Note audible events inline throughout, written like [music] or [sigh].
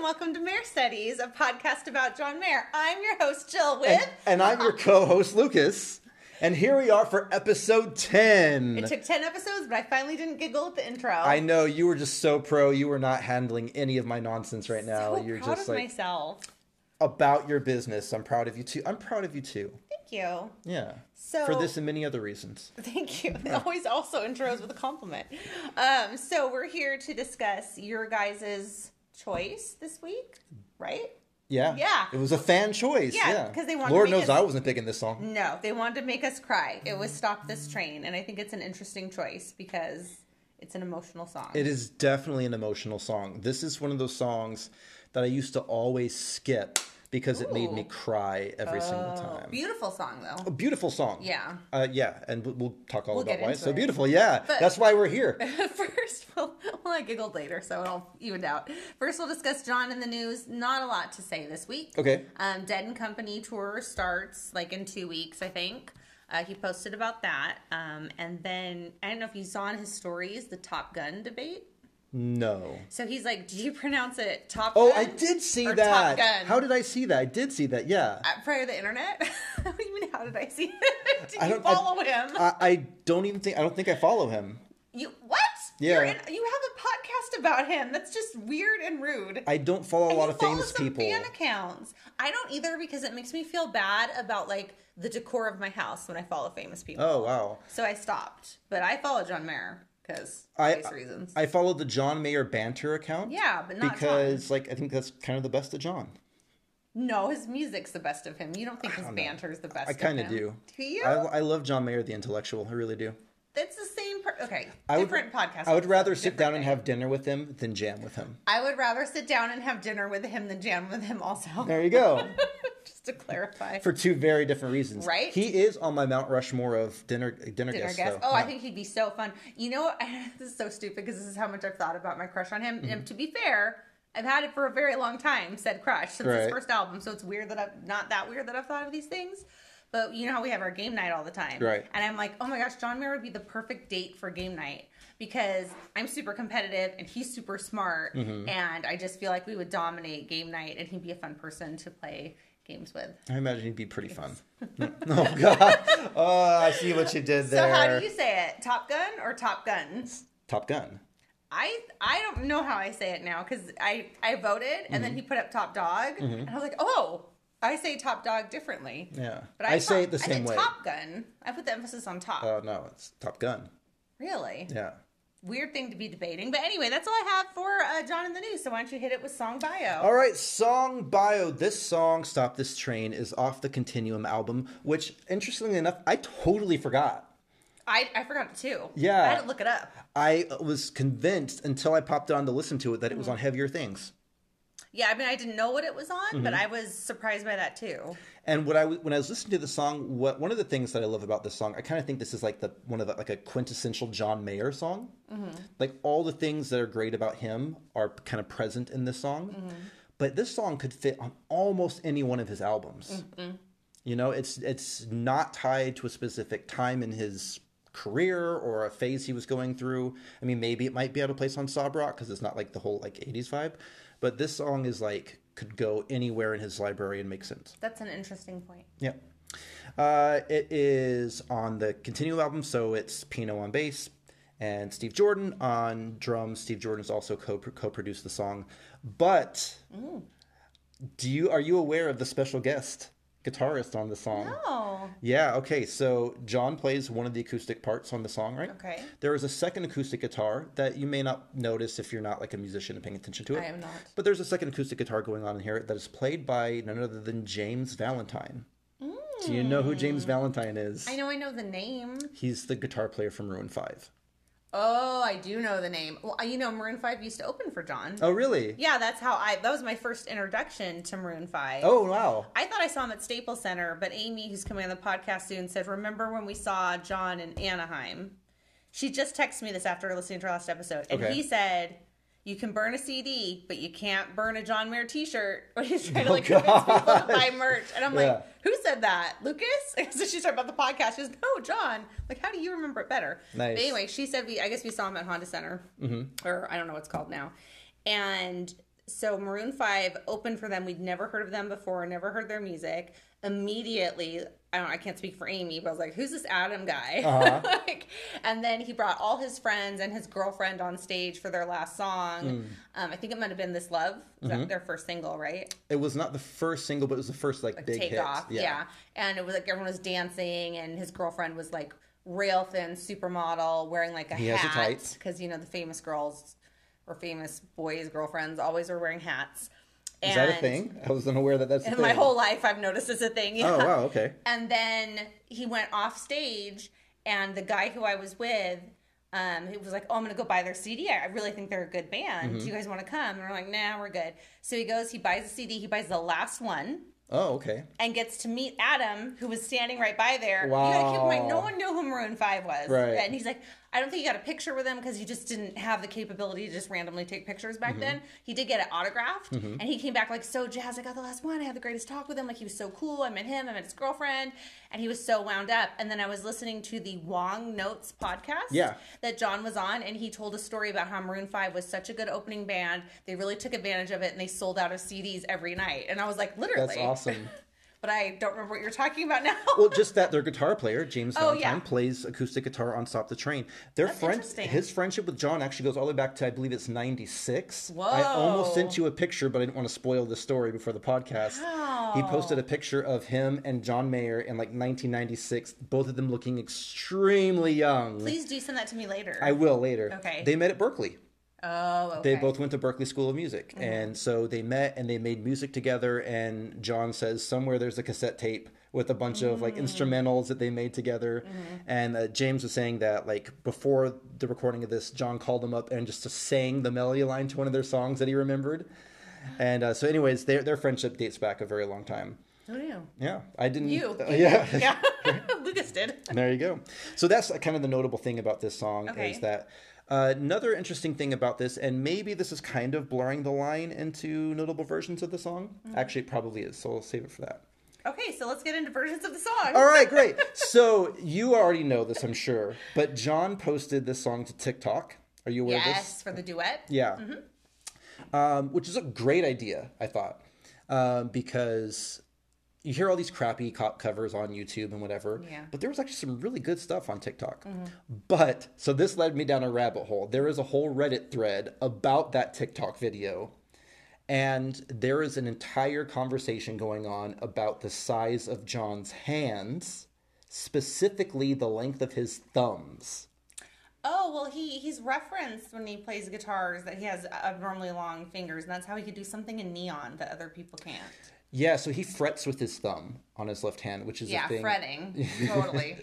and welcome to Mayer Studies, a podcast about John Mayer. I'm your host, Jill, with. And, and I'm your co host, Lucas. And here we are for episode 10. It took 10 episodes, but I finally didn't giggle at the intro. I know you were just so pro. You were not handling any of my nonsense right now. so You're proud just of like myself. about your business. I'm proud of you too. I'm proud of you too. Thank you. Yeah. So- for this and many other reasons. Thank you. [laughs] Always also intros with a compliment. Um, so we're here to discuss your guys' choice this week, right? Yeah. Yeah. It was a fan choice. Yeah, Yeah. 'cause they wanted Lord knows us- I wasn't picking this song. No, they wanted to make us cry. It was mm. Stop This Train, and I think it's an interesting choice because it's an emotional song. It is definitely an emotional song. This is one of those songs that I used to always skip because it made me cry every single Oh, time. Beautiful song, though. A beautiful song. Yeah. Uh, yeah, and we'll- we'll talk all We'll about why it's so it. beautiful. Yeah, But- that's why we're here. [laughs] First, well, well, I giggled later, so it'll even out. First, we'll discuss John in the news. Not a lot to say this week. Okay. Um, Dead and Company tour starts like in two weeks, I think. Uh, he posted about that. Um, and then, I don't know if you saw in his stories the Top Gun debate. No. So he's like, do you pronounce it Top Oh, Gun? I did see or that. Top Gun? How did I see that? I did see that. Yeah. Uh, prior to the internet? [laughs] what do you mean, how did I see it? [laughs] Did I you don't- I- follow him? I, I don't even think. I don't think I follow him. you What? Yeah. In, you have a podcast about him. That's just weird and rude. I don't follow a And lot you of famous people. Fan accounts. I don't either because it makes me feel bad about like the decor of my house when I follow famous people. Oh wow. So I stopped, but I follow John Mayer because I reasons. I followed the John Mayer banter account. yeah, but not Because like I think that's kind of the best of John. No, his music's the best of him. You don't think his don't know. banter is the best? I kind of do. Do you? I, I love John Mayer, the intellectual. I really do. It's the same. Per- okay, I would, different podcast. I would rather sit down and have dinner with him than jam with him. I would rather sit down and have dinner with him than jam with him. Also, There you go. [laughs] just to clarify. For two very different reasons. Right? He is on my Mount Rushmore of dinner dinner, dinner guests. Oh, I think he'd be so fun. You know, [laughs] this is so stupid because this is how much I've thought about my crush on him. Mm-hmm. And to be fair, I've had it for a very long time. Said crush since his first album, so it's weird that I've not that weird that I've thought of these things. But you know how we have our game night all the time, Right. And I'm like, oh my gosh, John Mayer would be the perfect date for game night because I'm super competitive and he's super smart, Mm-hmm. and I just feel like we would dominate game night, and he'd be a fun person to play games with. I imagine he'd be pretty fun. [laughs] oh [laughs] God! Oh, I see what you did there. So how do you say it? Top Gun or Top Guns? Top Gun. I I don't know how I say it now because I I voted and Mm-hmm. then he put up top dog and I was like, oh, I say top dog differently. Yeah. But I, I, say it the same said way. Top Gun. I put the emphasis on top. Oh no, it's Top Gun. really Yeah. weird thing to be debating. But anyway, that's all I have for uh, John in the news. So why don't you hit it with song bio? All right, song bio. This song, "Stop This Train," is off the Continuum album, which, interestingly enough, I totally forgot. I I forgot it too. Yeah. I had to look it up. I was convinced until I popped on to listen to it that it was on Mm-hmm. Heavier Things. Yeah, I mean I didn't know what it was on, Mm-hmm. but I was surprised by that too. And what I when I was listening to the song, what one of the things that I love about this song, I kind of think this is like the one of the like a quintessential John Mayer song. Like all the things that are great about him are kind of present in this song. But this song could fit on almost any one of his albums. You know, it's it's not tied to a specific time in his career or a phase he was going through. I mean, maybe it might be out of place on Sob Rock because it's not like the whole like '80s vibe. But this song is like could go anywhere in his library and make sense. That's an interesting point. Yeah. Uh, it is on the Continuum album, so it's Pino on bass and Steve Jordan on drums. Steve Jordan's also co co-produced the song. But do you are you aware of the special guest guitarist on the song? Oh, Yeah, okay. So John plays one of the acoustic parts on the song, right? okay. There is a second acoustic guitar that you may not notice if you're not like a musician and paying attention to it. I am not. But there's a second acoustic guitar going on in here that is played by none other than James Valentine. Do you know who James mm. Valentine is? I know I know the name. He's the guitar player from Maroon 5. Oh, I do know the name. Well, uh, you know, Maroon Five used to open for John. Oh, really? Yeah, that's how I. That was my first introduction to Maroon Five. Oh, wow. I thought I saw him at Staples Center, but Amy, who's coming on the podcast soon, said, "Remember when we saw John in Anaheim?" She just texted me this after listening to our last episode, and Okay. he said, "You can burn a CD, but you can't burn a John Mayer T-shirt." When he's [laughs] trying to Oh, like convince people to buy merch, and I'm Yeah. like, "Who said that, Lucas?" [laughs] so she's talking about the podcast. She goes, "No, John. Like, how do you remember it better?" Nice. But anyway, she said we. I guess we saw him at Honda Center, Mm-hmm. or I don't know what's called now, and so Maroon Five opened for them. We'd never heard of them before, never heard their music. Immediately, I don't. I can't speak for Amy, but I was like, "Who's this Adam guy?" Uh-huh. [laughs] like, and then he brought all his friends and his girlfriend on stage for their last song. Mm. Um, I think it might have been "This Love," Mm-hmm. their first single, right? It was not the first single, but it was the first like, big take hit. off. Yeah. yeah. And it was like everyone was dancing, and his girlfriend was like rail thin supermodel wearing like a He hat because you know the famous girls or famous boys' girlfriends always are wearing hats. Is that a thing? I wasn't aware that that's a In thing. my whole life, I've noticed it's a thing. Oh wow, [laughs] okay. And then he went off stage, and the guy who I was with, um, he was like, "Oh, I'm gonna go buy their CD. I really think they're a good band. Mm-hmm. Do you guys want to come?" And we're like, "Nah, we're good." So he goes, he buys a CD. He buys the last one Oh okay. and gets to meet Adam, who was standing right by there. You gotta keep in mind, no one knew who Maroon Five was, Right. and he's like, I don't think he got a picture with him because he just didn't have the capability to just randomly take pictures back Mm-hmm. then. He did get it autographed, and he came back like so jazzed. I got the last one. I had the greatest talk with him. Like he was so cool. I met him. I met his girlfriend, and he was so wound up. And then I was listening to the Wong Notes podcast, Yeah. that John was on, and he told a story about how Maroon Five was such a good opening band. They really took advantage of it, and they sold out of CDs every night. And I was like, literally, That's awesome. [laughs] but I don't remember what you're talking about now. well, [laughs] just that their guitar player James Oh, Valentine yeah. plays acoustic guitar on "Stop the Train." Their friend, his friendship with John actually goes all the way back to I believe it's '96. I almost sent you a picture, but I didn't want to spoil the story before the podcast. He posted a picture of him and John Mayer in like 1996, both of them looking extremely young. Please do send that to me later. I will later. Okay. They met at Berklee. Oh, okay. They both went to Berklee School of Music, and so they met and they made music together. And John says somewhere there's a cassette tape with a bunch of like instrumentals that they made together. And uh, James was saying that like before the recording of this, John called him up and just sang the melody line to one of their songs that he remembered. And uh, so, anyways, their their friendship dates back a very long time. Who knew? Yeah, I didn't. You. uh, [laughs] [laughs] yeah. Yeah. [laughs] Lucas did. There you go. So that's kind of the notable thing about this song Okay. is that uh, another interesting thing about this, and maybe this is kind of blurring the line into notable versions of the song. Mm-hmm. Actually, it probably is. So I'll save it for that. Okay, so let's get into versions of the song. All right, great. [laughs] so you already know this, I'm sure, but John posted this song to TikTok. Are you aware of this? Yes, for the duet. Yeah. Um, which is a great idea, I thought, um, because you hear all these crappy cop covers on YouTube and whatever, Yeah. but there was actually some really good stuff on TikTok. Mm-hmm. But so this led me down a rabbit hole. There is a whole Reddit thread about that TikTok video. And there is an entire conversation going on about the size of John's hands, specifically the length of his thumbs. Oh well, he he's referenced when he plays guitars that he has abnormally long fingers, and that's how he could do something in neon that other people can't. Yeah, so he frets with his thumb on his left hand, which is Yeah, a thing, fretting [laughs] totally.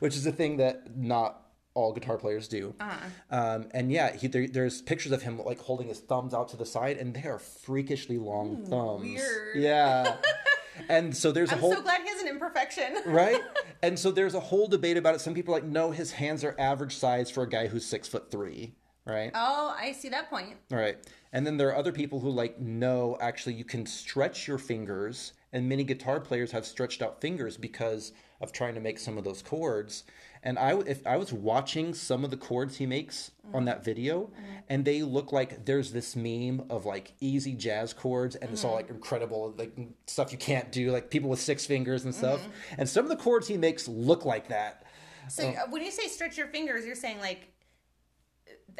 which is a thing that not all guitar players do. Uh-huh. Um, and yeah, he, there, there's pictures of him like holding his thumbs out to the side, and they are freakishly long thumbs. weird. Yeah, [laughs] and so there's a I'm whole I'm so glad he has an imperfection. [laughs] right, and so there's a whole debate about it. Some people are like, no, his hands are average size for a guy who's six foot three. Right. Oh, I see that point. All right. And then there are other people who like no, actually you can stretch your fingers and many guitar players have stretched out fingers because of trying to make some of those chords. And I if I was watching some of the chords he makes on mm-hmm. that video mm-hmm. and they look like there's this meme of like easy jazz chords and it's all like mm-hmm. incredible like stuff you can't do like people with six fingers and stuff. And some of the chords he makes look like that. So um, uh, when you say stretch your fingers, you're saying like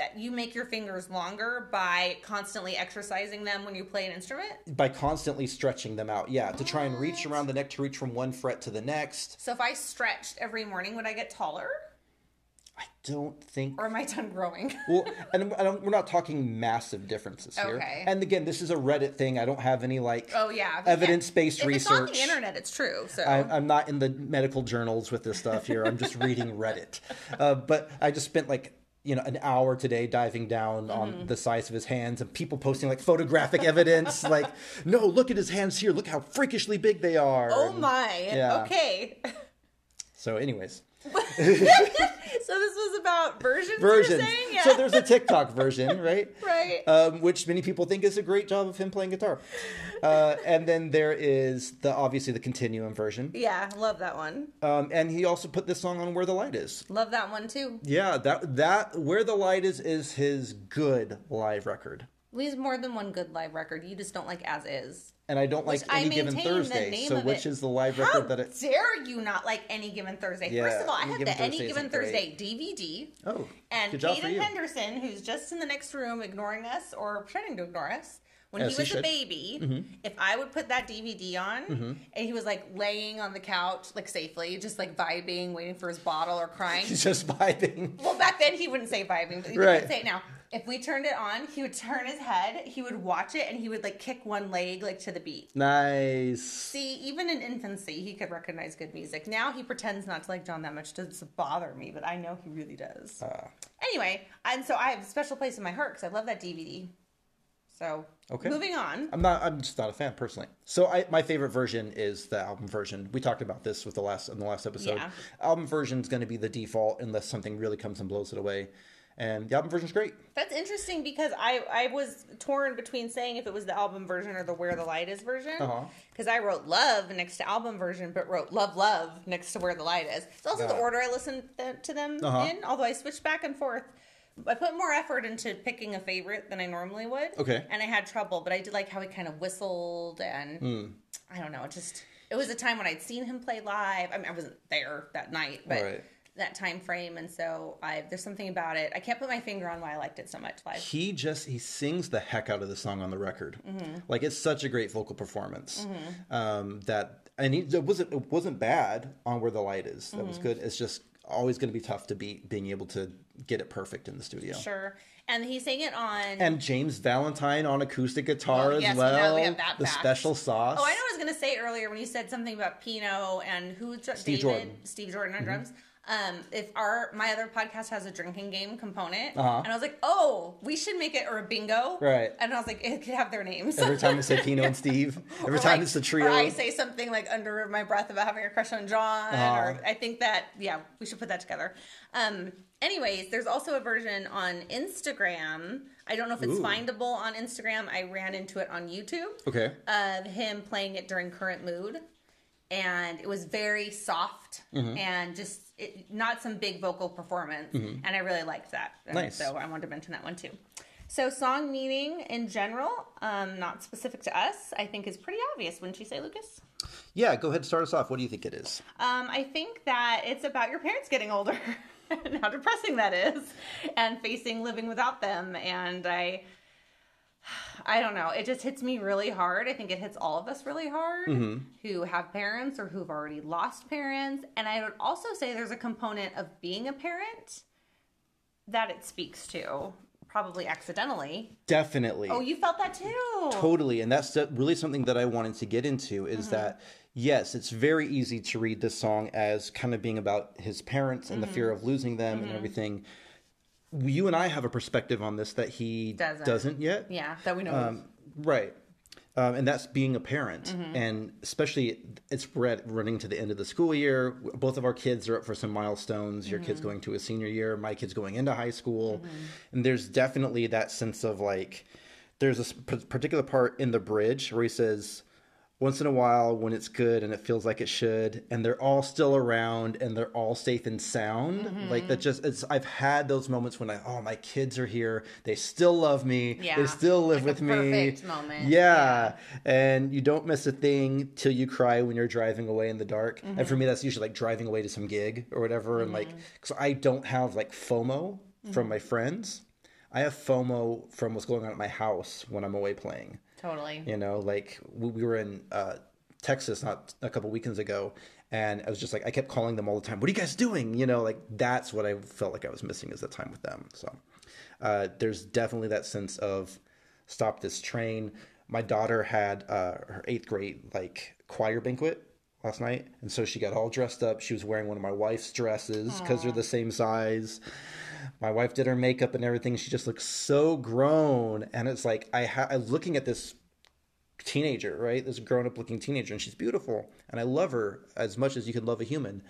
that you make your fingers longer by constantly exercising them when you play an instrument. by constantly stretching them out. Yeah, to try and reach around the neck to reach from one fret to the next. So if I stretched every morning, would I get taller, I don't think. or am I done growing? [laughs] Well, and we're not talking massive differences here. Okay. And again, this is a Reddit thing. I don't have any like Oh yeah, evidence-based research. It's on the internet. It's true. So I, I'm not in the medical journals with this stuff here. I'm just reading [laughs] Reddit. Uh, but I just spent like you know an hour today diving down Mm-hmm. on the size of his hands and people posting like photographic evidence [laughs] like no look at his hands here look how freakishly big they are oh And my. yeah. Okay. so anyways [laughs] so this was about versions. versions. Yeah. So there's a TikTok version, [laughs] right? right. Um, which many people think is a great job of him playing guitar. Uh, and then there is the obviously the continuum version. yeah, love that one. Um, and he also put this song on "Where the Light Is." Love that one too. Yeah, that that "Where the Light Is" is his good live record. He's more than one good live record. You just don't like as is. And I don't like Which any given Thursday. So which it. is the live How record that it? dare you not like any given Thursday? Yeah, First of all, I have the Any Given isn't great. Thursday DVD. Oh, And good job for you. Henderson, who's just in the next room ignoring us or pretending to ignore us, when As he he was a should. Mm-hmm. baby, if I would put that DVD on and he was like laying on the couch, like safely, just like vibing, waiting for his bottle or crying. [laughs] He's just vibing. well, back then he wouldn't say vibing, but he Right. could say it now. If we turned it on, he would turn his head, he would watch it, and he would like kick one leg like to the beat. Nice. See, even in infancy, he could recognize good music. Now he pretends not to like John that much. Doesn't bother me, but I know he really does. Uh, Anyway, and so I have a special place in my heart because I love that DVD. So, Okay. moving on. I'm not. I'm just not a fan personally. So I, my favorite version is the album version. We talked about this with the last in the last episode. Yeah. Album version is going to be the default unless something really comes and blows it away. And the album version's great. That's interesting because I, I was torn between saying if it was the album version or the Where the Light Is version. Uh-huh. Because I wrote Love next to album version, but wrote Love Love next to Where the Light Is. It's also the Yeah. order I listened th- to them Uh-huh. in, although I switched back and forth. I put more effort into picking a favorite than I normally would. Okay. And I had trouble, but I did like how he kind of whistled and Hmm. I don't know, it just it was a time when I'd seen him play live. I mean, I wasn't there that night, but Right. That time frame, and so I there's something about it. I can't put my finger on why I liked it so much live. He just he sings the heck out of the song on the record. Mm-hmm. Like it's such a great vocal performance. Um, that and he, it wasn't it wasn't bad on where the light is. That Mm-hmm. was good. It's just always going to be tough to beat being able to get it perfect in the studio. Sure, and he sang it on. And James Valentine on acoustic guitar as yes, we well. we have that the fact. special sauce. oh, I know I was gonna say earlier when you said something about Pino and who Steve David, Jordan. Mm-hmm. Steve Jordan on drums. Um, if our my other podcast has a drinking game component, Uh-huh. and I was like, oh, we should make it or a bingo, Right. And I was like, it could have their names. Every time say [laughs] Pino and Steve, every time like- it's a trio. Or I say something like under my breath about having a crush on John. Uh-huh. Or I think that yeah, we should put that together. Um, anyways, there's also a version on Instagram. I don't know if it's Ooh. findable on Instagram. I ran into it on YouTube okay. of him playing it during current mood. And it was very soft Mm-hmm. and just it, not some big vocal performance. And I really liked that. Nice. So I wanted to mention that one too. So song meaning in general, um, not specific to us, I think is pretty obvious, wouldn't you say, Lucas? Yeah, go ahead and start us off. What do you think it is? Um, I think that it's about your parents getting older [laughs] and how depressing that is, and facing living without them. And I, I don't know. It just hits me really hard. I think it hits all of us really hard who have parents or who've already lost parents. And I would also say there's a component of being a parent that it speaks to, probably accidentally. Definitely. Oh, you felt that too. Totally. And that's really something that I wanted to get into is Mm-hmm. that, yes, it's very easy to read this song as kind of being about his parents and the fear Mm-hmm. of losing them and everything. You and I have a perspective on this that he Doesn't. yet. Yeah, that we know. of. Um, right. Um, and that's being a parent. Mm-hmm. And especially it's running to the end of the school year. Both of our kids are up for some milestones. Your Mm-hmm. kid's going to a senior year, my kid's going into high school. And there's definitely that sense of like, there's a particular part in the bridge where he says, once in a while when it's good and it feels like it should and they're all still around and they're all safe and sound like Mm-hmm. that just it's i've had those moments when i oh my kids are here they still love me Yeah. they still live Like with me perfect moment. yeah. and you don't miss a thing till you cry when you're driving away in the dark and Mm-hmm. for me that's usually like driving away to some gig or whatever and like because i don't have like fomo from Mm-hmm. my friends i have fomo from what's going on at my house when i'm away playing totally. you know, like we, we were in uh, Texas not a couple weekends ago, and I was just like, I kept calling them all the time. What are you guys doing? You know, like that's what I felt like I was missing is the time with them. So uh, there's definitely that sense of stop this train. My daughter had uh, her eighth grade like choir banquet last night, and so she got all dressed up. She was wearing one of my wife's dresses because they're the same size my wife did her makeup and everything. She just looks so grown, and it's like I ha- I'm looking at this teenager, right? This grown up looking teenager, and she's beautiful, and I love her as much as you can love a human.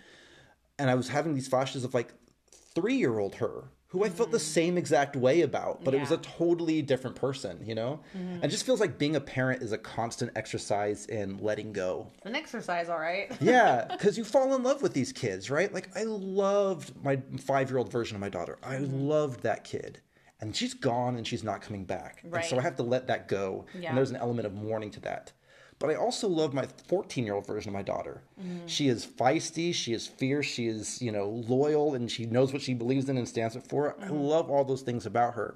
And I was having these flashes of like three year old her, who I felt the mm. same exact way about, but it was a totally different person, you know. And it just feels like being a parent is a constant exercise in letting go. An exercise, all right. [laughs] Yeah, because you fall in love with these kids, right? Like I loved my five-year-old version of my daughter. I mm-hmm. loved that kid, and she's gone and she's not coming back. And so I have to let that go. Yeah. And there's an element of mourning to that. But I also love my 14 year old version of my daughter. Mm-hmm. She is feisty, she is fierce, she is, you know, loyal, and she knows what she believes in and stands up for. I Mm-hmm. love all those things about her.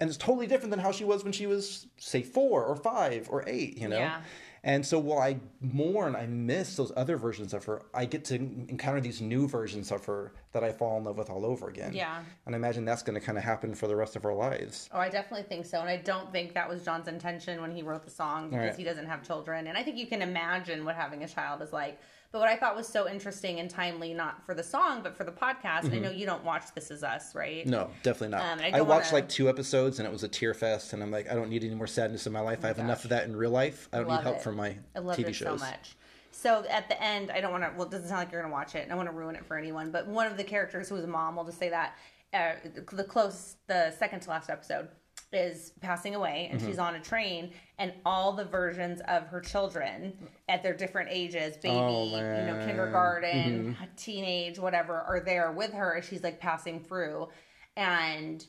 And it's totally different than how she was when she was, say, four or five or eight, you know? Yeah. And so while I mourn, I miss those other versions of her, I get to encounter these new versions of her that I fall in love with all over again. Yeah. And I imagine that's going to kind of happen for the rest of our lives. Oh, I definitely think so. And I don't think that was John's intention when he wrote the song because Right. he doesn't have children. And I think you can imagine what having a child is like. But what I thought was so interesting and timely, not for the song, but for the podcast, I know you don't watch This Is Us, right? Mm-hmm. No, definitely not. Um, I I, watched wanna- like two episodes and it was a tear fest, and I'm like, I don't need any more sadness in my life. I have enough of that in real life. I don't need help it. from my I love TV it shows. so much. So at the end, I don't want to. Well, it doesn't sound like you're going to watch it. and I want to ruin it for anyone. But one of the characters who was a mom, we'll just say that uh, the close, the second to last episode is passing away, and Mm-hmm. she's on a train, and all the versions of her children at their different ages, baby, Oh, you know, man. Mm-hmm. kindergarten, teenage, whatever, are there with her as she's like passing through, and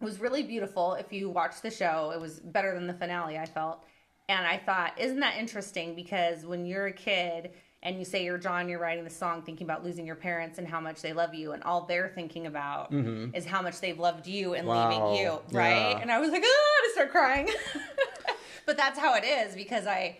it was really beautiful. If you watch the show, it was better than the finale, I felt. And I thought, isn't that interesting? Because when you're a kid and you say you're John, you're writing the song thinking about losing your parents and how much they love you, and all they're thinking about is how much they've loved you and Wow. leaving you, right? Yeah. And I was like, ah, to start crying. [laughs] but that's how it is because I.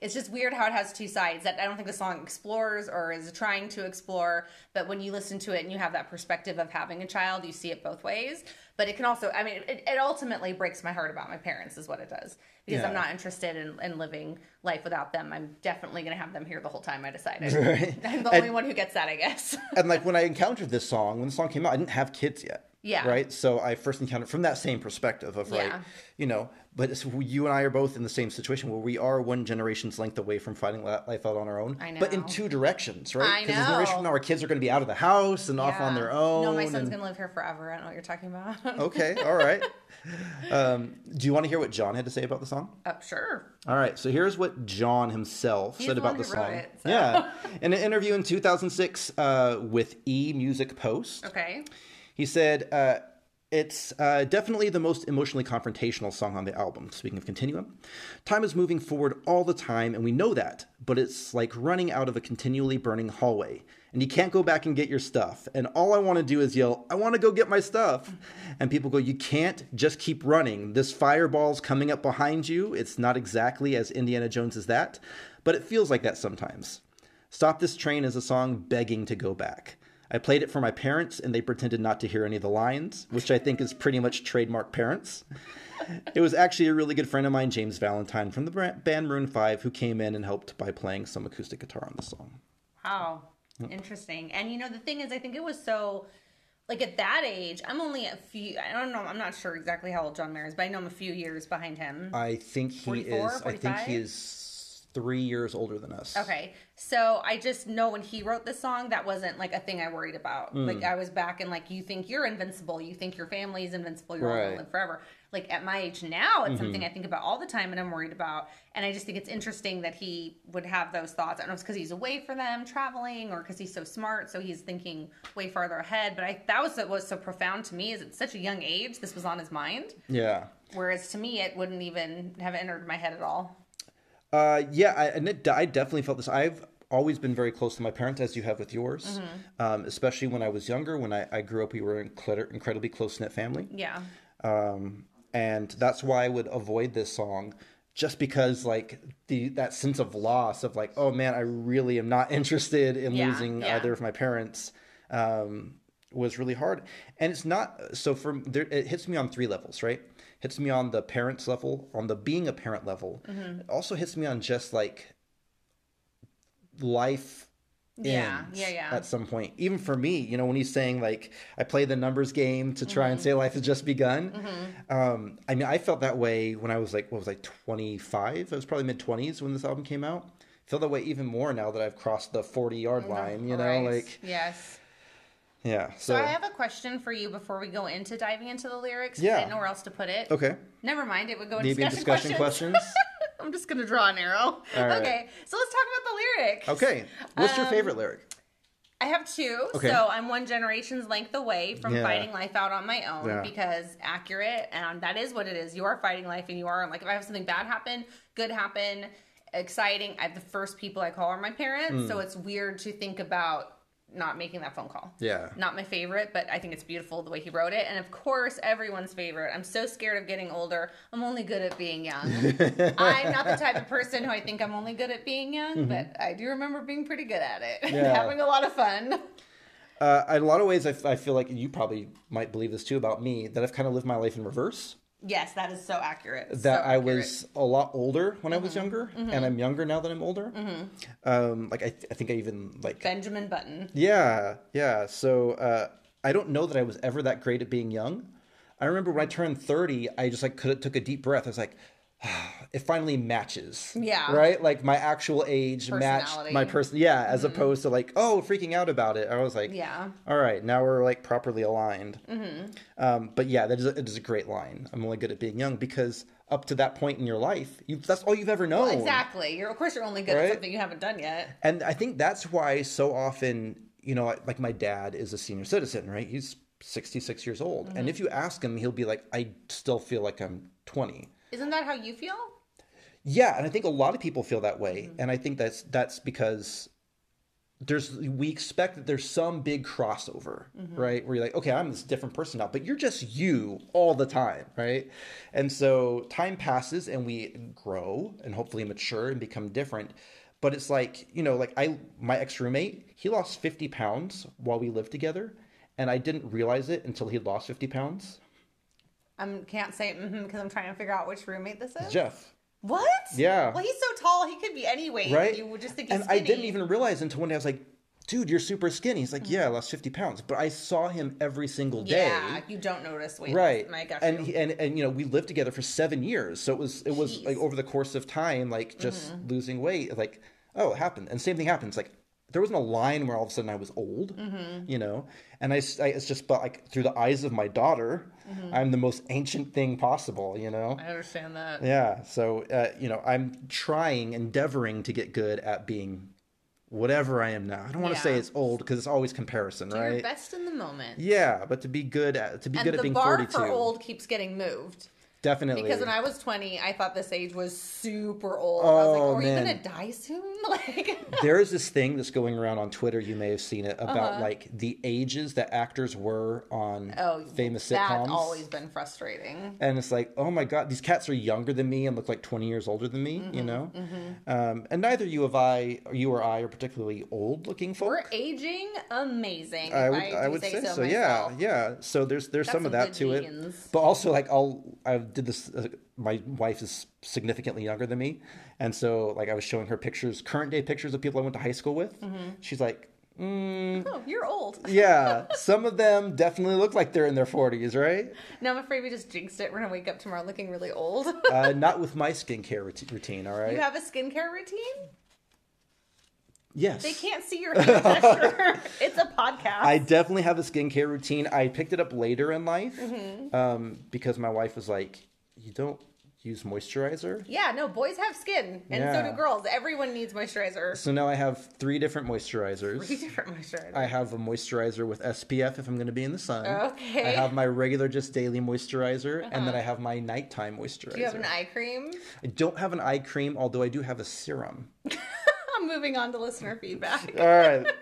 It's just weird how it has two sides that I don't think the song explores or is trying to explore. But when you listen to it and you have that perspective of having a child, you see it both ways. But it can also, I mean, it, it ultimately breaks my heart about my parents, is what it does. Because I'm not interested in, in living life without them. I'm definitely going to have them here the whole time, I decided. [laughs] Right. [laughs] I'm the And- only one who gets that, I guess. [laughs] and like when I encountered this song, when the song came out, I didn't have kids yet. Yeah. Right. So I first encountered from that same perspective of right, Yeah. you know. But you and I are both in the same situation where we are one generation's length away from finding life out on our own. I know. But in two directions, right? I a generation from now, our kids are going to be out of the house and off on their own. No, my son's and- going to live here forever. I don't know what you're talking about. [laughs] Okay. All right. Um, do you want to hear what John had to say about the song? Uh, sure. All right, so here's what John himself He's said the about the song. it, so. Yeah, in an interview in 2006 uh, with E Music Post, Okay. he said, uh, It's uh, definitely the most emotionally confrontational song on the album. Speaking of continuum, time is moving forward all the time, and we know that, but it's like running out of a continually burning hallway. And you can't go back and get your stuff. And all I want to do is yell, I want to go get my stuff. And people go, You can't just keep running. This fireball's coming up behind you. It's not exactly as Indiana Jones as that, but it feels like that sometimes. Stop This Train is a song begging to go back. I played it for my parents, and they pretended not to hear any of the lines, which I think is pretty much trademark parents. It was actually a really good friend of mine, James Valentine from the band Maroon 5, who came in and helped by playing some acoustic guitar on the song. Wow. Interesting. And you know, the thing is, I think it was so, like at that age, I'm only a few, I don't know, I'm not sure exactly how old John Mayer is, but I know I'm a few years behind him. I think he 44, is. I think he is three years older than us. Okay. So I just know when he wrote this song, that wasn't like a thing I worried about. Mm. Like I was back and like, you think you're invincible. You think your family is invincible. You're all Right. going to live forever. Like at my age now, it's Mm-hmm. something I think about all the time and I'm worried about. And I just think it's interesting that he would have those thoughts. I don't know if it's because he's away for them traveling or because he's so smart. So he's thinking way farther ahead. But I, that was what was so profound to me is at such a young age, this was on his mind. Yeah. Whereas to me, it wouldn't even have entered my head at all. Uh, yeah, I, and it, I definitely felt this. I've always been very close to my parents, as you have with yours. Mm-hmm. Um, especially when I was younger. When I, I grew up, we were an incredibly close knit family. Yeah. um, and that's why I would avoid this song, just because like the that sense of loss of like, oh man, I really am not [laughs] interested in Yeah, losing yeah. either of my parents, um, was really hard. And it's not so For there. It hits me on three levels, right? Hits me on the parents level, on the being a parent level. Mm-hmm. It also hits me on just like life Yeah, yeah, yeah. at some point. Even for me, you know, when he's saying like I play the numbers game to try Mm-hmm. and say life has just begun. Um, I mean, I felt that way when I was like, what was I, twenty five? I was probably mid twenties when this album came out. I feel that way even more now that I've crossed the forty yard line. You know, Right. like yes. Yeah. So So, I have a question for you before we go into diving into the lyrics. Yeah. I didn't know where else to put it. okay, Never mind. It would go in maybe in discussion, discussion questions. questions. [laughs] I'm just gonna draw an arrow. Right. Okay. So let's talk about the lyrics. okay, what's your Um, favorite lyric? I have two. Okay. So I'm one generation's length away from Yeah. fighting life out on my own Yeah. because accurate and that is what it is. You are fighting life and you are like if I have something bad happen, good happen, exciting, I have the first people I call are my parents. Hmm. So it's weird to think about not making that phone call. Yeah. Not my favorite, but I think it's beautiful the way he wrote it. And of course, everyone's favorite. I'm so scared of getting older. I'm only good at being young. [laughs] I'm not the type of person who I think I'm only good at being young, but I do remember being pretty good at it and [laughs] Mm-hmm. Yeah. having a lot of fun. Uh, in a lot of ways, I feel like you probably might believe this too about me that I've kind of lived my life in reverse. Yes, that is so accurate. That So I accurate. Mm-hmm. was a lot older when I was younger, and I'm younger now that I'm older. Um, like I, th- I think I even like Benjamin Button. Yeah, yeah. So uh, I don't know that I was ever that great at being young. I remember when I turned thirty, I just like could took a deep breath. I was like, [sighs] it finally matches. Yeah. Right. Like my actual age matched my person. Yeah. As mm-hmm. opposed to like, oh, freaking out about it. I was like, Yeah. All right, now we're like properly aligned. Mm-hmm. Um, but yeah, that is a, it is a great line. I'm only good at being young because up to that point in your life, you that's all you've ever known. Exactly. You're of course you're only good Right? at something you haven't done yet. And I think that's why so often, you know, like my dad is a senior citizen, right? He's 66 years old. Mm-hmm. And if you ask him, he'll be like, I still feel like I'm 20. Isn't that how you feel? Yeah, and I think a lot of people feel that way. Mm-hmm. And I think that's that's because there's we expect that there's some big crossover, mm-hmm. right? Where you're like, okay, I'm this different person now, but you're just you all the time, right? And so time passes and we grow and hopefully mature and become different. But it's like, you know, like I my ex-roommate, he lost 50 pounds while we lived together, and I didn't realize it until he lost 50 pounds. I can't say because I'm trying to figure out which roommate this is. Jeff. What? Yeah. Well, he's so tall, he could be any weight. right? You would just think he's and skinny. I didn't even realize until one day I was like, dude, you're super skinny. He's like, Mm-hmm. yeah, I lost 50 pounds. But I saw him every single day. Yeah, you don't notice weight. Right. I got and, he- and and you know, we lived together for seven years. So it was it was Jeez. like over the course of time, like just Mm-hmm. losing weight, like, oh, it happened. And same thing happens. Like there wasn't a line where all of a sudden I was old, Mm-hmm. you know, and I, I- it's just but like through the eyes of my daughter, Mm-hmm. I'm the most ancient thing possible, you know. I understand that. Yeah. So, uh, you know, I'm trying, endeavoring to get good at being whatever I am now. I don't want to say it's old because it's always comparison, Do your right? best in the moment. Yeah, but to be good at to be and good at being forty two. the bar 42. for old keeps getting moved. Definitely. Because when I was 20, I thought this age was super old. I was like, Oh, are man. you going to die soon? [laughs] Like, [laughs] there is this thing that's going around on Twitter. You may have seen it about Uh-huh. like the ages that actors were on oh, famous that's sitcoms. always been frustrating. and it's like, oh my god, these cats are younger than me and look like twenty years older than me. Mm-hmm, You know, um, and neither you of I, or you or I, are particularly old looking folk. We're aging amazing. I would, I, I, do would say, say, so. so. Yeah, yeah. So there's there's Got some of that to it, but also like I'll I did this. Uh, my wife is significantly younger than me, and so like I was showing her pictures, current day pictures of people I went to high school with. Mm-hmm. She's like, mm, Oh, you're old. [laughs] yeah, some of them definitely look like they're in their forties, right? Now I'm afraid we just jinxed it. We're gonna wake up tomorrow looking really old. [laughs] Uh, not with my skincare routine. All right. you have a skincare routine? Yes. They can't see your [laughs] hand gesture. it's a podcast. I definitely have a skincare routine. I picked it up later in life Mm-hmm. um, because my wife was like, "You don't use moisturizer." yeah, no, boys have skin, and so do girls. Everyone needs moisturizer. So now I have three different moisturizers. Three different moisturizers. I have a moisturizer with SPF if I'm going to be in the sun. Okay. Uh-huh. I have my regular just daily moisturizer, and then I have my nighttime moisturizer. do you have an eye cream? I don't have an eye cream, although I do have a serum. [laughs] Moving on to listener [laughs] feedback. All right. [laughs]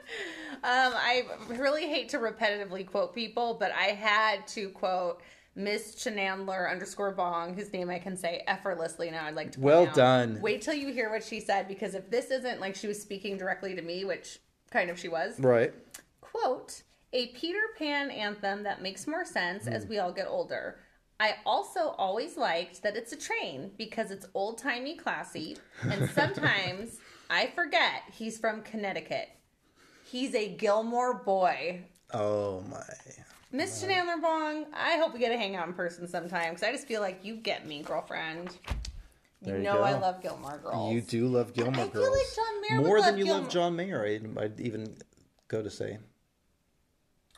Um, I really hate to repetitively quote people, but I had to quote Miss Chenandler underscore Bong, whose name I can say effortlessly now. I'd like to. Well done. Wait till you hear what she said, because if this isn't like she was speaking directly to me, which kind of she was, right. quote a Peter Pan anthem that makes more sense as Hmm. we all get older. I also always liked that it's a train because it's old timey classy, and [laughs] sometimes I forget he's from Connecticut. He's a Gilmore boy. Oh my. Miss Chandler Bong, I hope we get to hang out in person sometime because I just feel like you get me, girlfriend. You you know I love Gilmore Girls. You do love Gilmore I feel like John Mayer more than love you Gilmore- love John Mayer. I'd, I'd even go to say.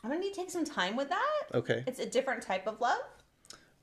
I'm gonna need to take some time with that. Okay. It's a different type of love.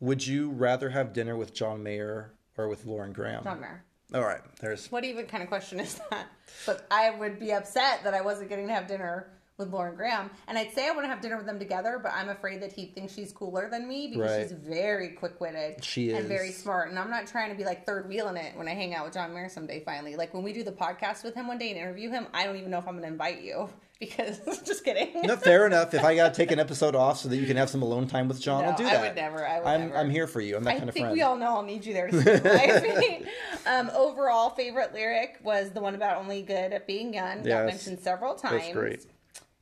Would you rather have dinner with John Mayer or with Lauren Graham? John Mayer. All right. There's What even kind of question is that? But I would be upset that I wasn't getting to have dinner with Lauren Graham. And I'd say I want to have dinner with them together, but I'm afraid that he thinks she's cooler than me because Right. she's very quick witted. She and very smart. And I'm not trying to be like third wheeling it when I hang out with John Mayer someday. Finally, like when we do the podcast with him one day and interview him, I don't even know if I'm going to invite you because [laughs] just kidding. No, fair enough. If I got to take an episode off so that you can have some alone time with John, No, I'll do that. I would never, I would I'm, never. I'm here for you. I'm that I kind of friend. I think we all know I'll need you there [laughs] to [laughs] um, overall, favorite lyric was the one about only good at being young. Got Yes. mentioned several times. That's great.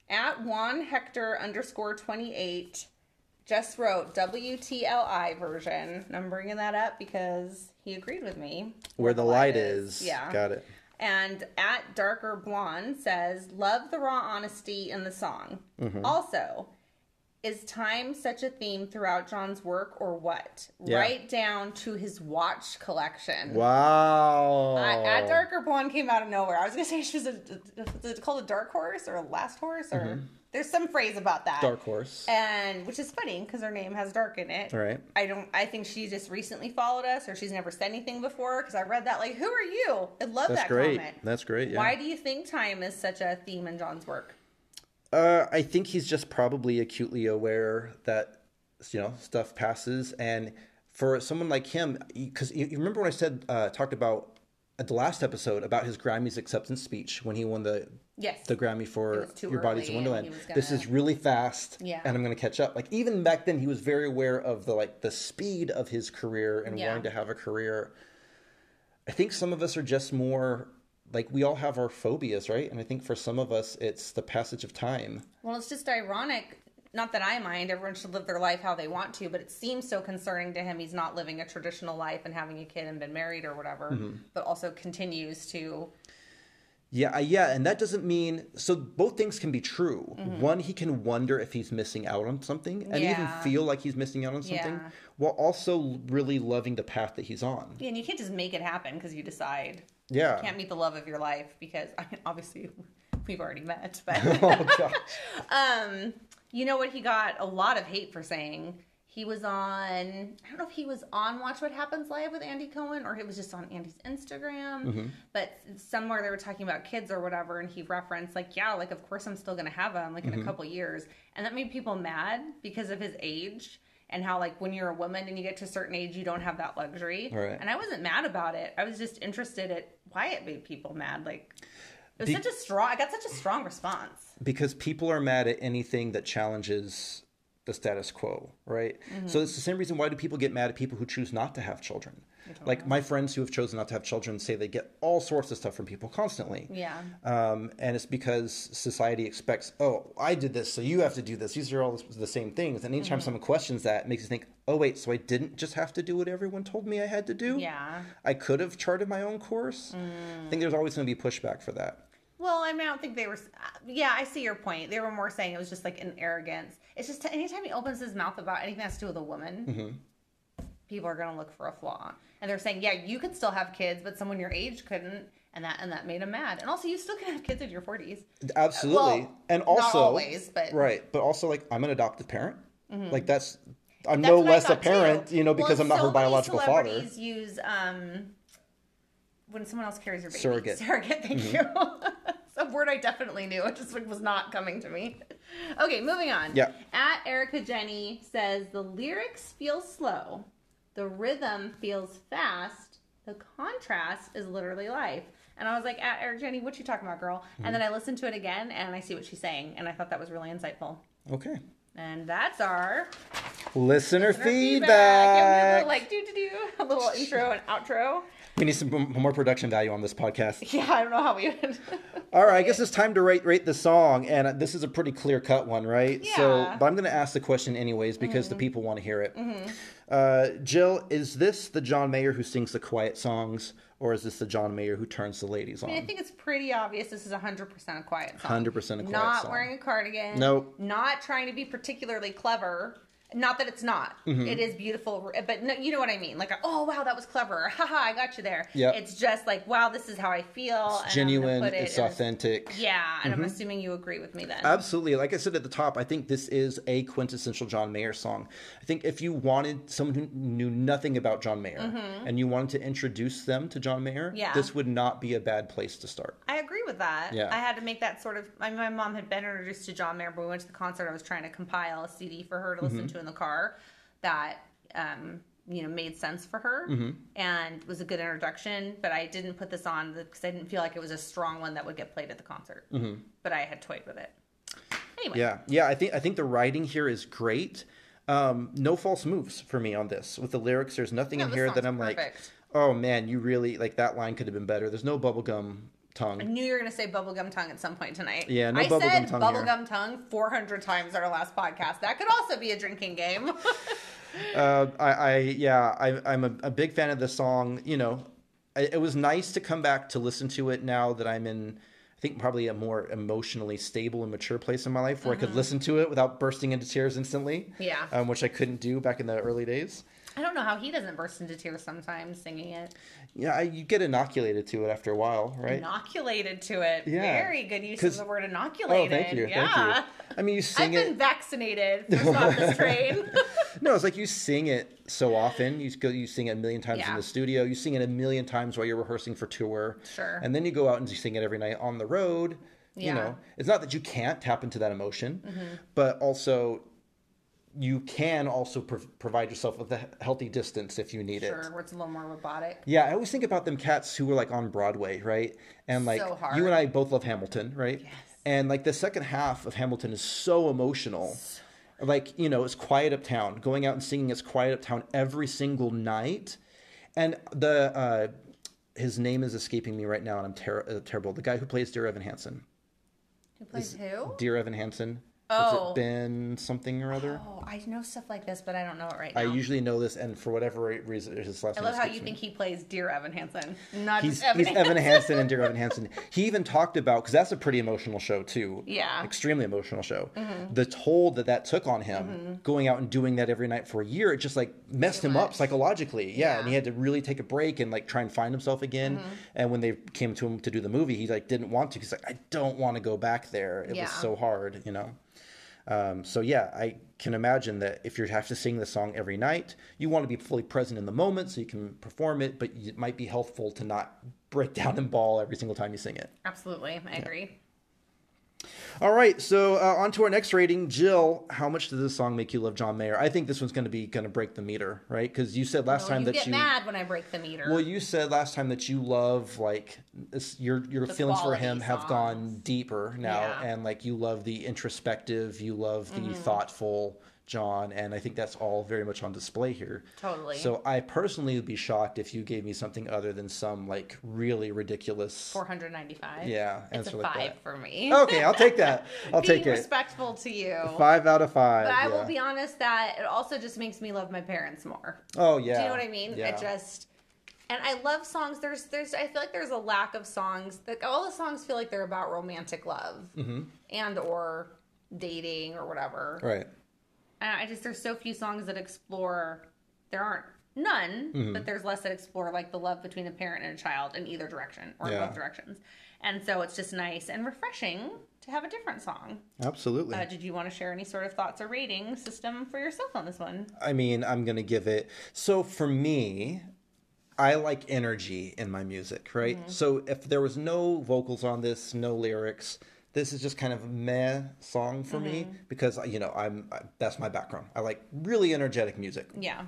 At Juan Hector underscore 28 just wrote WTLI version. And I'm bringing that up because he agreed with me. Where the light is. Yeah. Got it. And at Darker Blonde says, Love the raw honesty in the song. Mm-hmm. Also, is time such a theme throughout John's work or what? Yeah. Right down to his watch collection. Wow. I, at Darker Blonde came out of nowhere. I was gonna say she was a, is it called a dark horse or a last horse or there's some phrase about that. Dark horse. And which is funny because her name has dark in it. right I don't. I think she just recently followed us, or she's never said anything before. Because I read that, like, who are you? I love That's that great. comment. That's great. Yeah. Why do you think time is such a theme in John's work? Uh, I think he's just probably acutely aware that you know stuff passes, and for someone like him, because you, you remember when I said uh, talked about at the last episode about his Grammys acceptance speech when he won the Yes. the Grammy for Your Body's a and Wonderland. was This is really fast, Yeah. and I'm going to catch up. Like even back then, he was very aware of the like the speed of his career and Yeah. wanting to have a career. I think some of us are just more like we all have our phobias, right? And I think for some of us, it's the passage of time. Well, it's just ironic. Not that I mind. Everyone should live their life how they want to, but it seems so concerning to him. He's not living a traditional life and having a kid and been married or whatever, Mm-hmm. but also continues to. Yeah, yeah, and that doesn't mean so both things can be true. One, he can wonder if he's missing out on something and even feel like he's missing out on something Yeah. while also really loving the path that he's on. Yeah, and you can't just make it happen because you decide. Yeah. You can't meet the love of your life because I mean, obviously [laughs] we've already met, but. [laughs] oh gosh. [laughs] Um, you know what he got a lot of hate for saying? He was on I don't know if he was on Watch What Happens Live with Andy Cohen or it was just on Andy's Instagram. Mm-hmm. But somewhere they were talking about kids or whatever and he referenced like, yeah, like of course I'm still gonna have them like in a mm-hmm. couple years. And that made people mad because of his age and how like when you're a woman and you get to a certain age you don't have that luxury. Right. And I wasn't mad about it. I was just interested at why it made people mad. Like it was Be- such a strong I got such a strong response. because people are mad at anything that challenges the status quo, right? Mm-hmm. So it's the same reason why do people get mad at people who choose not to have children? Like my friends who have chosen not to have children say they get all sorts of stuff from people constantly. Yeah. Um, and it's because society expects, oh, I did this, so you have to do this. These are all the same things. And Mm-hmm. anytime someone questions that, it makes you think, oh, wait, so I didn't just have to do what everyone told me I had to do? Yeah. I could have charted my own course. I think there's always going to be pushback for that. Well, I mean, I don't think they were. Uh, yeah, I see your point. They were more saying it was just like an arrogance. It's just anytime he opens his mouth about anything that has to do with a woman, mm-hmm. people are going to look for a flaw. And they're saying, yeah, you could still have kids, but someone your age couldn't, and that and that made him mad. And also, you still can have kids in your forties. Absolutely. Well, and not also, always, but- right. But also, like, I'm an adoptive parent. Mm-hmm. Like, that's, I'm That's no less a thought, too. parent, you know, Well, because I'm not so her biological father. Use um, when someone else carries your baby. Surrogate. Surrogate. Thank Mm-hmm. you. [laughs] It's a word I definitely knew. It just was not coming to me. Okay, moving on. Yeah. At Erica Jenny says the lyrics feel slow, the rhythm feels fast, the contrast is literally life. And I was like, at Eric Jenny, what you talking about, girl? And then I listened to it again and I see what she's saying, and I thought that was really insightful. Okay. And that's our Listener, listener feedback. Yeah, we have a little, like do do do a little [laughs] intro and outro. We need some more production value on this podcast. [laughs] Yeah, I don't know how we [laughs] would. All right, I guess it's time to rate rate the song, and uh, this is a pretty clear cut one, right? Yeah. So, but I'm going to ask the question anyways because the people want to hear it. Uh, Jill, is this the John Mayer who sings the quiet songs, or is this the John Mayer who turns the ladies on? I think it's pretty obvious this is 100% a quiet song. 100% a quiet Not song. wearing a cardigan. Nope. Not trying to be particularly clever. Not that it's not. Mm-hmm. It is beautiful, but no, you know what I mean. Like, oh wow, that was clever. [laughs] Haha, I got you there. Yep. It's just like, wow, this is how I feel. and Genuine, it it's authentic. Yeah, and I'm assuming you agree with me then. Absolutely. Like I said at the top, I think this is a quintessential John Mayer song. I think if you wanted someone who knew nothing about John Mayer and you wanted to introduce them to John Mayer, Mm-hmm. Yeah. this would not be a bad place to start. I agree with that. Yeah. I had to make that sort of. I mean, my mom had been introduced to John Mayer, but we went to the concert. I was trying to compile a CD for her to listen Mm-hmm. to the car that, um, you know, made sense for her Mm-hmm. and was a good introduction. But I didn't put this on because I didn't feel like it was a strong one that would get played at the concert. But I had toyed with it. Anyway, Mm-hmm. Yeah, yeah. I think I think the writing here is great. Um, no false moves for me on this. With the lyrics, there's nothing No, in here that I'm like, oh man, you really like that line could have been better. There's no bubblegum I knew you were going to say bubblegum tongue at some point tonight. Yeah, no I bubblegum said tongue here. bubblegum tongue 400 times our last podcast. That could also be a drinking game. [laughs] Uh, I, I yeah, I, I'm a, a big fan of the song. You know, I, it was nice to come back to listen to it now that I'm in. I think probably a more emotionally stable and mature place in my life where I could listen to it without bursting into tears instantly. Mm-hmm. Yeah. um, which I couldn't do back in the early days. I don't know how he doesn't burst into tears sometimes singing it. Yeah, I, you get inoculated to it after a while, right? Inoculated to it. Yeah. Very good use of the word Oh, inoculated. thank you, Yeah. thank you. I mean, you sing I've sing been vaccinated for stop this train. [laughs] No, it's like you sing it so often. You go, you sing it a million times in the studio. You sing it a million times while you're rehearsing for tour. Sure. And then you go out and you sing it every night on the road. You Yeah. Mm-hmm. know, it's not that you can't tap into that emotion, but also you can also prov- provide yourself with a healthy distance if you need it. sure, where it's a little more robotic. Yeah, I always think about them cats who were like on Broadway, right? And like So hard. you and I both love Hamilton, right? Yes. And like the second half of Hamilton is so emotional. So Like, you know, it's Quiet Uptown, going out and singing it's Quiet Uptown every single night. And the uh his name is escaping me right now and I'm ter- uh, terrible. The guy who plays Dear Evan Hansen. Who plays who? Dear Evan Hansen. Oh. Ben something or other? Oh, I know stuff like this, but I don't know it right now. I usually know this, and for whatever reason, there's his last I name love how you me. think he plays Dear Evan Hansen, not He's, Evan he's Hansen. Evan Hansen and Dear Evan Hansen. He even talked about because that's a pretty emotional show too. Yeah. Mm-hmm. extremely emotional show. The toll that that took on him, going out and doing that every night for a year, it just like messed Too him up psychologically. Yeah, and he had to really take a break and like try and find himself again. Mm-hmm. And when they came to him to do the movie, he like didn't want to. He's like, I don't want to go back there. It Yeah. was so hard, you know. Um, so yeah, I can imagine that if you have to sing the song every night, you want to be fully present in the moment so you can perform it, but it might be helpful to not break [laughs] down and bawl every single time you sing it. Absolutely, I agree. All right, so uh, on to our next rating, Jill. How much does this song make you love John Mayer? I think this one's going to be going to break the meter, right? Because you said last Well, time you that get you mad when I break the meter. well, you said last time that you love like this, your your The feelings for him have gone deeper now, Yeah. Mm-hmm. and like you love the introspective, you love the thoughtful John, and I think that's all very much on display here. Totally. So I personally would be shocked if you gave me something other than some like really ridiculous. 495. Yeah, it's a like five that. for me. Okay, I'll take that. [laughs] I'll Being take it. respectful to you. Five out of five. But I will be honest that it also just makes me love my parents more. Oh yeah. Do you know what I mean? Yeah. It just and I love songs. There's there's I feel like there's a lack of songs. Like all the songs feel like they're about romantic love Mm-hmm. and or dating or whatever. right. And I just there's so few songs that explore. There aren't none, Mm-hmm. but there's less that explore like the love between a parent and a child in either direction or Yeah. both directions. And so it's just nice and refreshing to have a different song. Absolutely. Uh, did you want to share any sort of thoughts or rating system for yourself on this one? I mean, I'm going to give it. So for me, I like energy in my music, right? Mm-hmm. So if there was no vocals on this, no lyrics, this is just kind of a meh song for me Mm-hmm. because you know I'm that's my background. I like really energetic music. Yeah.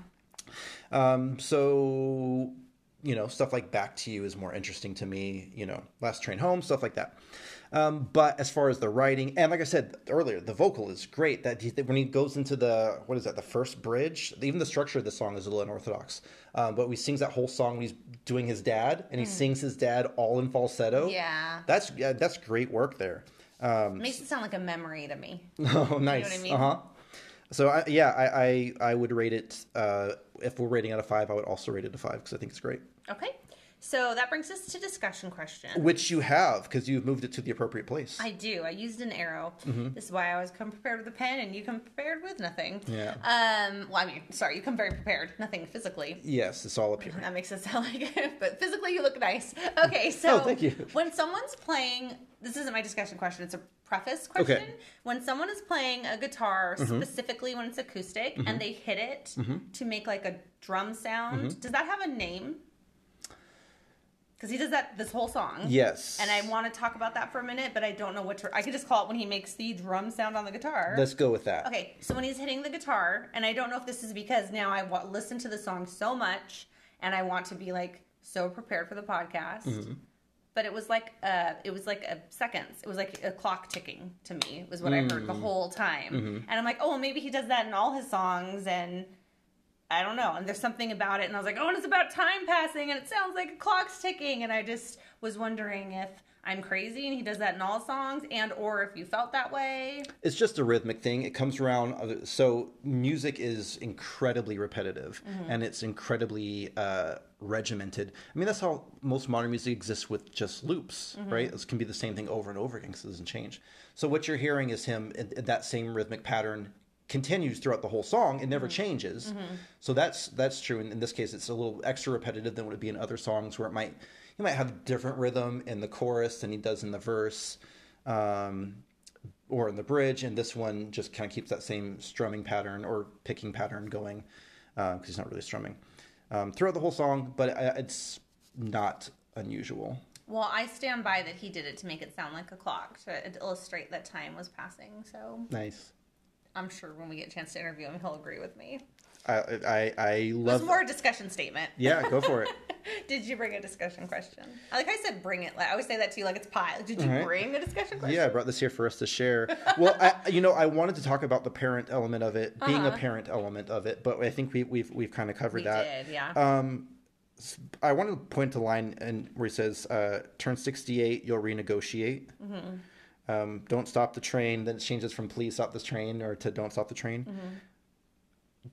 Um, so you know stuff like Back to You is more interesting to me. You know, Last Train Home, stuff like that. Um, but as far as the writing, and like I said earlier, the vocal is great. That he, when he goes into the what is that, the first bridge, even the structure of the song is a little unorthodox. Um, but he sings that whole song when he's doing his dad, and he sings his dad all in falsetto. Yeah. that's yeah, that's great work there. Um, Makes it sound like a memory to me. [laughs] Oh, nice. I mean? Uh huh. So I, yeah, I, I I would rate it. Uh, if we're rating out of five, I would also rate it a five because I think it's great. Okay. So that brings us to discussion question. Which you have because you've moved it to the appropriate place. I do. I used an arrow. Mm-hmm. This is why I was come prepared with a pen, and you come prepared with nothing. Yeah. Um. Well, I mean, sorry, you come very prepared. Nothing physically. yes, it's all up here. That makes it sound like it, [laughs] but physically you look nice. Okay, [laughs] so Oh, thank you. when someone's playing, this isn't my discussion question, it's a preface question. Okay. Mm-hmm. When someone is playing a guitar, specifically when it's acoustic, and they hit it to make like a drum sound, Mm-hmm. does that have a name? Because he does that this whole song. Yes. And I want to talk about that for a minute, but I don't know what to. I could just call it when he makes the drum sound on the guitar. Let's go with that. Okay, so when he's hitting the guitar, and I don't know if this is because now I wa- listen to the song so much, and I want to be like so prepared for the podcast. Mm-hmm. But it was like uh, it was like a seconds. It was like a clock ticking to me. Was what I heard Mm. the whole time, Mm-hmm. and I'm like, oh, well, maybe he does that in all his songs, and I don't know. And there's something about it, and I was like, oh, and it's about time passing, and it sounds like a clock's ticking, and I just was wondering if I'm crazy and he does that in all songs, and or if you felt that way. It's just a rhythmic thing. It comes around. uh, So music is incredibly repetitive Mm-hmm. and it's incredibly uh, regimented. I mean, that's how most modern music exists with just loops, Mm-hmm. right? This can be the same thing over and over again because it doesn't change. So what you're hearing is him in, in that same rhythmic pattern continues throughout the whole song. It never Mm-hmm. changes. So that's that's true. And in this case, it's a little extra repetitive than what would be in other songs where it might he might have different rhythm in the chorus than he does in the verse. Um, or in the bridge, and this one just kind of keeps that same strumming pattern or picking pattern going because he's not really strumming um, throughout the whole song, but uh, it's not unusual. Well, I stand by that he did it to make it sound like a clock to illustrate that time was passing. So Nice. I'm sure when we get a chance to interview him, he'll agree with me. I I, I It love. more a discussion statement. Yeah, go for it. [laughs] Did you bring a discussion question? Like I said, bring it. Like, I always say that to you, like it's pie. Did you right. bring a discussion question? Yeah, I brought this here for us to share. Well, I, [laughs] you know, I wanted to talk about the parent element of it, being a Uh-huh. parent element of it, but I think we, we've we've kind of covered we that. did. Yeah. Um, I want to point to line and where he says, uh, "Turn sixty-eight, you'll renegotiate." Mm-hmm. Um, don't stop the train. Then it changes from "please stop the train" or to "don't stop the train." Mm-hmm.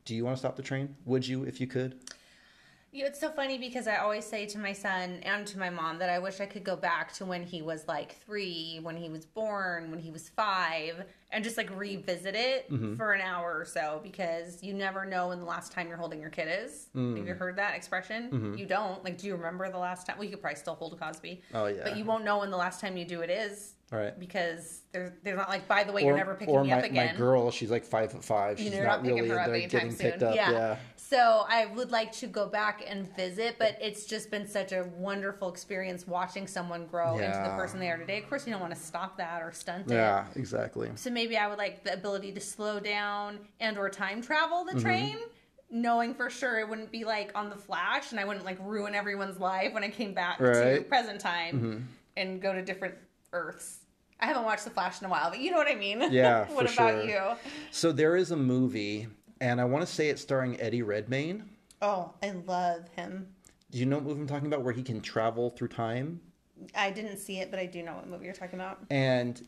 Do you want to stop the train? Would you, if you could? You know, it's so funny because I always say to my son and to my mom that I wish I could go back to when he was like three, when he was born, when he was five, and just like revisit it Mm-hmm. for an hour or so because you never know when the last time you're holding your kid is. Mm. Have you heard that expression? You don't. Like, do you remember the last time? Well, you could probably still hold a Cosby. Oh, yeah. But you won't know when the last time you do it is. All right. Because they're, they're not like, by the way, you're never picking or me my, up again. my girl, she's like five foot five. She's You know, not, not picking really her up into getting soon. picked up. Yeah. Yeah. So I would like to go back and visit, but it's just been such a wonderful experience watching someone grow into the person they are today. Of course, you don't want to stop that or stunt it. Yeah, exactly. So maybe I would like the ability to slow down and or time travel Mm-hmm. the train, knowing for sure it wouldn't be like on the flash and I wouldn't like ruin everyone's life when I came back to Right. Mm-hmm. present time and go to different Earths. I haven't watched The Flash in a while, but you know what I mean. [laughs] Yeah, what for about sure. you? So there is a movie, and I want to say it's starring Eddie Redmayne. Oh, I love him. Do you know what movie I'm talking about where he can travel through time? I didn't see it, but I do know what movie you're talking about. And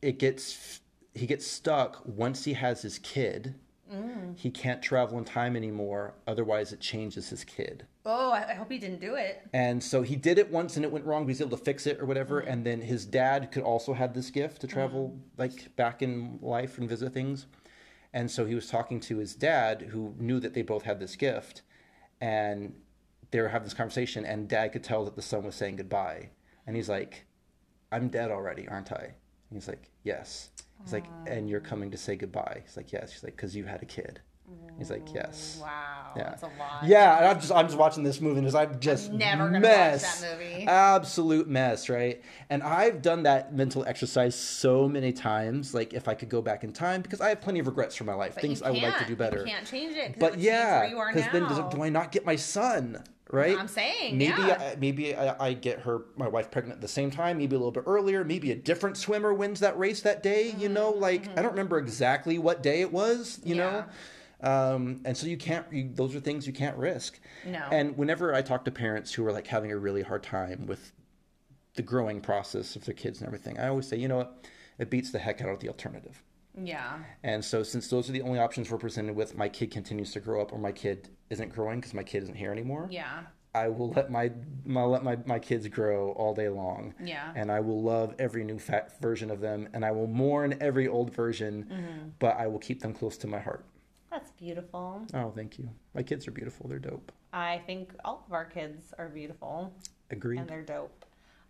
it gets he gets stuck once he has his kid. Mm. He can't travel in time anymore, otherwise it changes his kid. Oh, I, I hope he didn't do it. And so he did it once and it went wrong, but he's able to fix it or whatever. Mm. And then his dad could also have this gift to travel like back in life and visit things. And so he was talking to his dad, who knew that they both had this gift, and they were having this conversation. And dad could tell that the son was saying goodbye, and he's like, "I'm dead already, aren't I?" And he's like, "Yes." He's like, "And you're coming to say goodbye?" He's like, "Yes." He's like, "Cause you had a kid." He's like, "Yes." Wow, Yeah. that's a lot. Yeah, and I'm just I'm just watching this movie and just I'm just never gonna watch mess. that movie. Absolute mess, right? And I've done that mental exercise so many times. Like if I could go back in time, because I have plenty of regrets for my life, But things I would like to do better. You can't change it But change yeah, where you are because then does, do I not get my son? Right? I'm saying, maybe yeah. I, maybe I, I get her my wife pregnant at the same time. Maybe a little bit earlier. Maybe a different swimmer wins that race that day. You know, like I don't remember exactly what day it was. You Mm-hmm. Yeah. know. Um, and so you can't. You, those are things you can't risk. No. And whenever I talk to parents who are like having a really hard time with the growing process of their kids and everything, I always say, you know what, it beats the heck out of the alternative. yeah. And so, since those are the only options we're presented with, my kid continues to grow up, or my kid isn't growing because my kid isn't here anymore. Yeah. I will let my, my let my, my kids grow all day long. Yeah. And I will love every new fat version of them, and I will mourn every old version, Mm-hmm. but I will keep them close to my heart. That's beautiful. Oh, thank you. My kids are beautiful. They're dope. I think all of our kids are beautiful Agreed. and they're dope.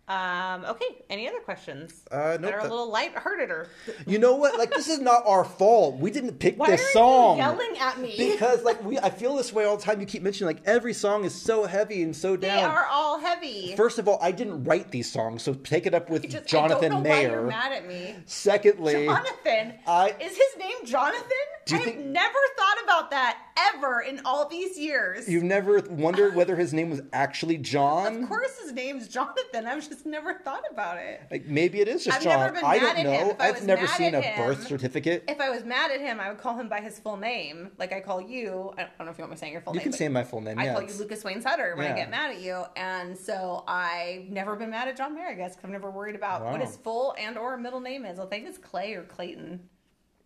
Um, okay. Any other questions? Uh, that nope, are a little light-hearted or You know what? Like this is not our fault. We didn't pick why this are song. you yelling at me? because like we I feel this way all the time. You keep mentioning like every song is so heavy and so down. They are all heavy. First of all, I didn't write these songs, so take it up with just, Jonathan I Mayer. You're mad at me. Secondly, Jonathan. I- is his name Jonathan? I've think- never thought about that ever in all these years. you've never wondered whether his name was actually John. of course, his name's Jonathan. I've just never thought about it. Like maybe it is just I've John. never been I mad don't at him. know. If I I've never seen a him- birth certificate. If I was mad at him, I would call him by his full name, like I call you. I don't know if you want me saying your full You name. You can say my full name. I yeah, call you Lucas Wayne Sutter when Yeah. I get mad at you, and so I've never been mad at John Mayer. I guess 'cause I've never worried about what his full and or middle name is. I think it's Clay or Clayton.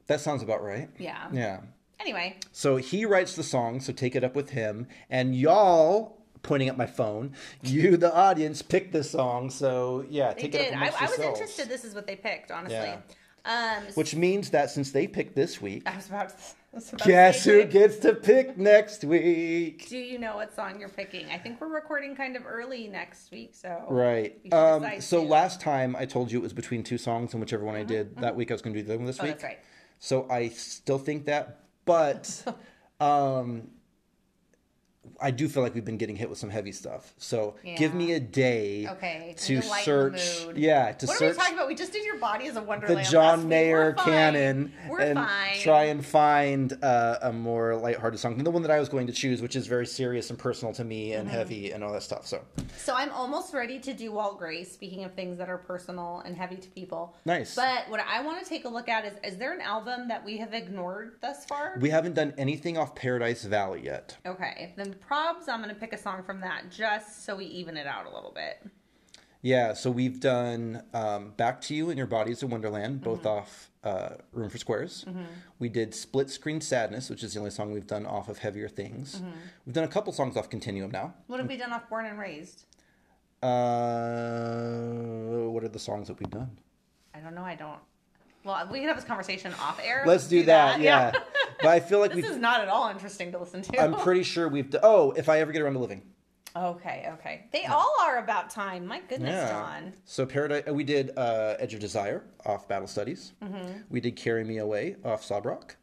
That sounds about right. Yeah. Yeah. Anyway, So he writes the song, so take it up with him. And y'all, pointing at my phone, [laughs] you, the audience, picked this song. So yeah, they take did. it up I, amongst I was interested. This is what they picked, honestly. Yeah. Um, Which means that since they picked this week, I was about to. Was about guess who gets to pick next week? Do you know what song you're picking? I think we're recording kind of early next week, so Right. We Um, so soon. last time I told you it was between two songs, and whichever one I did that week, I was going to do the other one this Oh, week. that's right. So I still think that, but um, I do feel like we've been getting hit with some heavy stuff. So give me a day Okay. to to the search. mood. Yeah, to What are we talking about? We just did your body as a the wonderland. last John. Mayer We're canon We're and fine. try and find uh, a more lighthearted song. Than the one that I was going to choose, which is very serious and personal to me Mm-hmm. and heavy and all that stuff. So So I'm almost ready to do Walt Grace. Speaking of things that are personal and heavy to people. nice. But what I want to take a look at is: is there an album that we have ignored thus far? we haven't done anything off Paradise Valley yet. okay, then probs. I'm going to pick a song from that just so we even it out a little bit. Yeah, so we've done um, Back to You and Your Body's a Wonderland, both off uh, Room for Squares. We did Split Screen Sadness, which is the only song we've done off of Heavier Things. We've done a couple songs off Continuum now. What have we done off Born and Raised? Uh, what are the songs that we've done? I don't know. I don't. Well, we can have this conversation off air. Let's do that, yeah. but I feel like [laughs] This is not at all interesting to listen to. I'm pretty sure we've done. Oh, if I ever get around to living. okay, okay. They all are about time. My goodness, Yeah. John. So Paradise, uh, we did uh, Edge of Desire off Battle Studies. Mm-hmm. We did Carry Me Away off Sob Rock.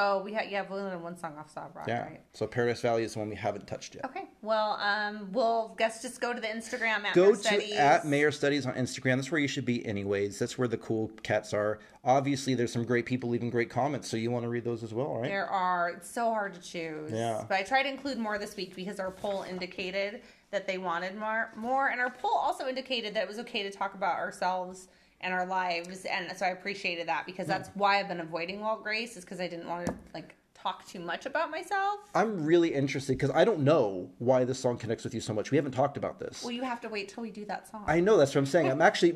Oh, we have yeah, we only had one song off Sob Rock, Yeah. right? So Paradise Valley is the one we haven't touched yet. Okay. Well, um, we'll guess just go to the Instagram at Go Mayer to Studies. at Mayer Studies on Instagram. That's where you should be, anyways. That's where the cool cats are. Obviously, there's some great people leaving great comments, so you want to read those as well, right? There are it's so hard to choose. Yeah. But I tried to include more this week because our poll indicated that they wanted more more and our poll also indicated that it was okay to talk about ourselves and our lives and so I appreciated that because that's why I've been avoiding Walt Grace is because I didn't want to like talk too much about myself. I'm really interested because I don't know why this song connects with you so much. We haven't talked about this. Well, you have to wait till we do that song. I know that's what I'm saying. I'm actually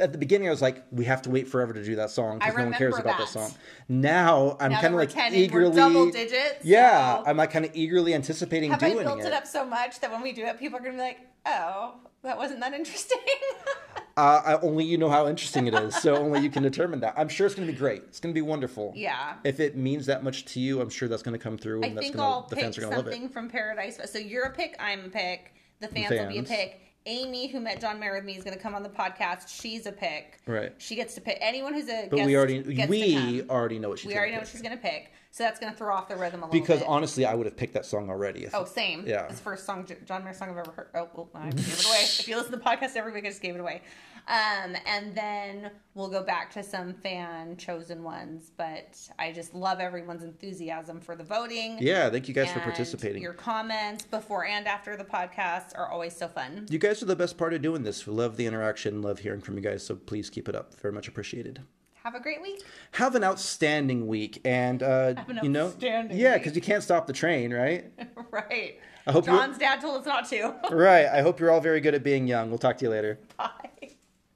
at the beginning. I was like, we have to wait forever to do that song because no one cares remember about that that. song. Now I'm kind of like 10 and we're eagerly double digits, Yeah, so- I'm like kind of eagerly anticipating doing it. have I doing built it. up so much that when we do it, people are gonna be like, "Oh, that wasn't that interesting." [laughs] Uh, I, only you know how interesting it is, so only you can determine that. I'm sure it's going to be great. It's going to be wonderful. yeah. If it means that much to you, I'm sure that's going to come through, I that's think going I'll the pick are going to love it. something from Paradise. So you're a pick, I'm a pick. The fans, will be a pick. Amy, who met John Mayer with me, is going to come on the podcast. She's a pick. Right. She gets to pick anyone who's a. But guest we already we already know what she's we gonna we already know pick. what she's going to pick. So that's going to throw off the rhythm a little because bit. honestly, I would have picked that song already. If Oh, same. Yeah. It's the first song, John Mayer song I've ever heard. Oh, well, I gave it away. if you listen to the podcast every week, I just gave it away. Um, and then we'll go back to some fan chosen ones. But I just love everyone's enthusiasm for the voting. yeah, thank you guys for participating. Your comments before and after the podcast are always so fun. You guys are the best part of doing this. We love the interaction, love hearing from you guys. So please keep it up. Very much appreciated. Have a great week. Have an outstanding week, and uh, an you know, yeah, because you can't stop the train, right? [laughs] right. I hope John's dad told us not to. [laughs] right. I hope you're all very good at being young. We'll talk to you later. Bye.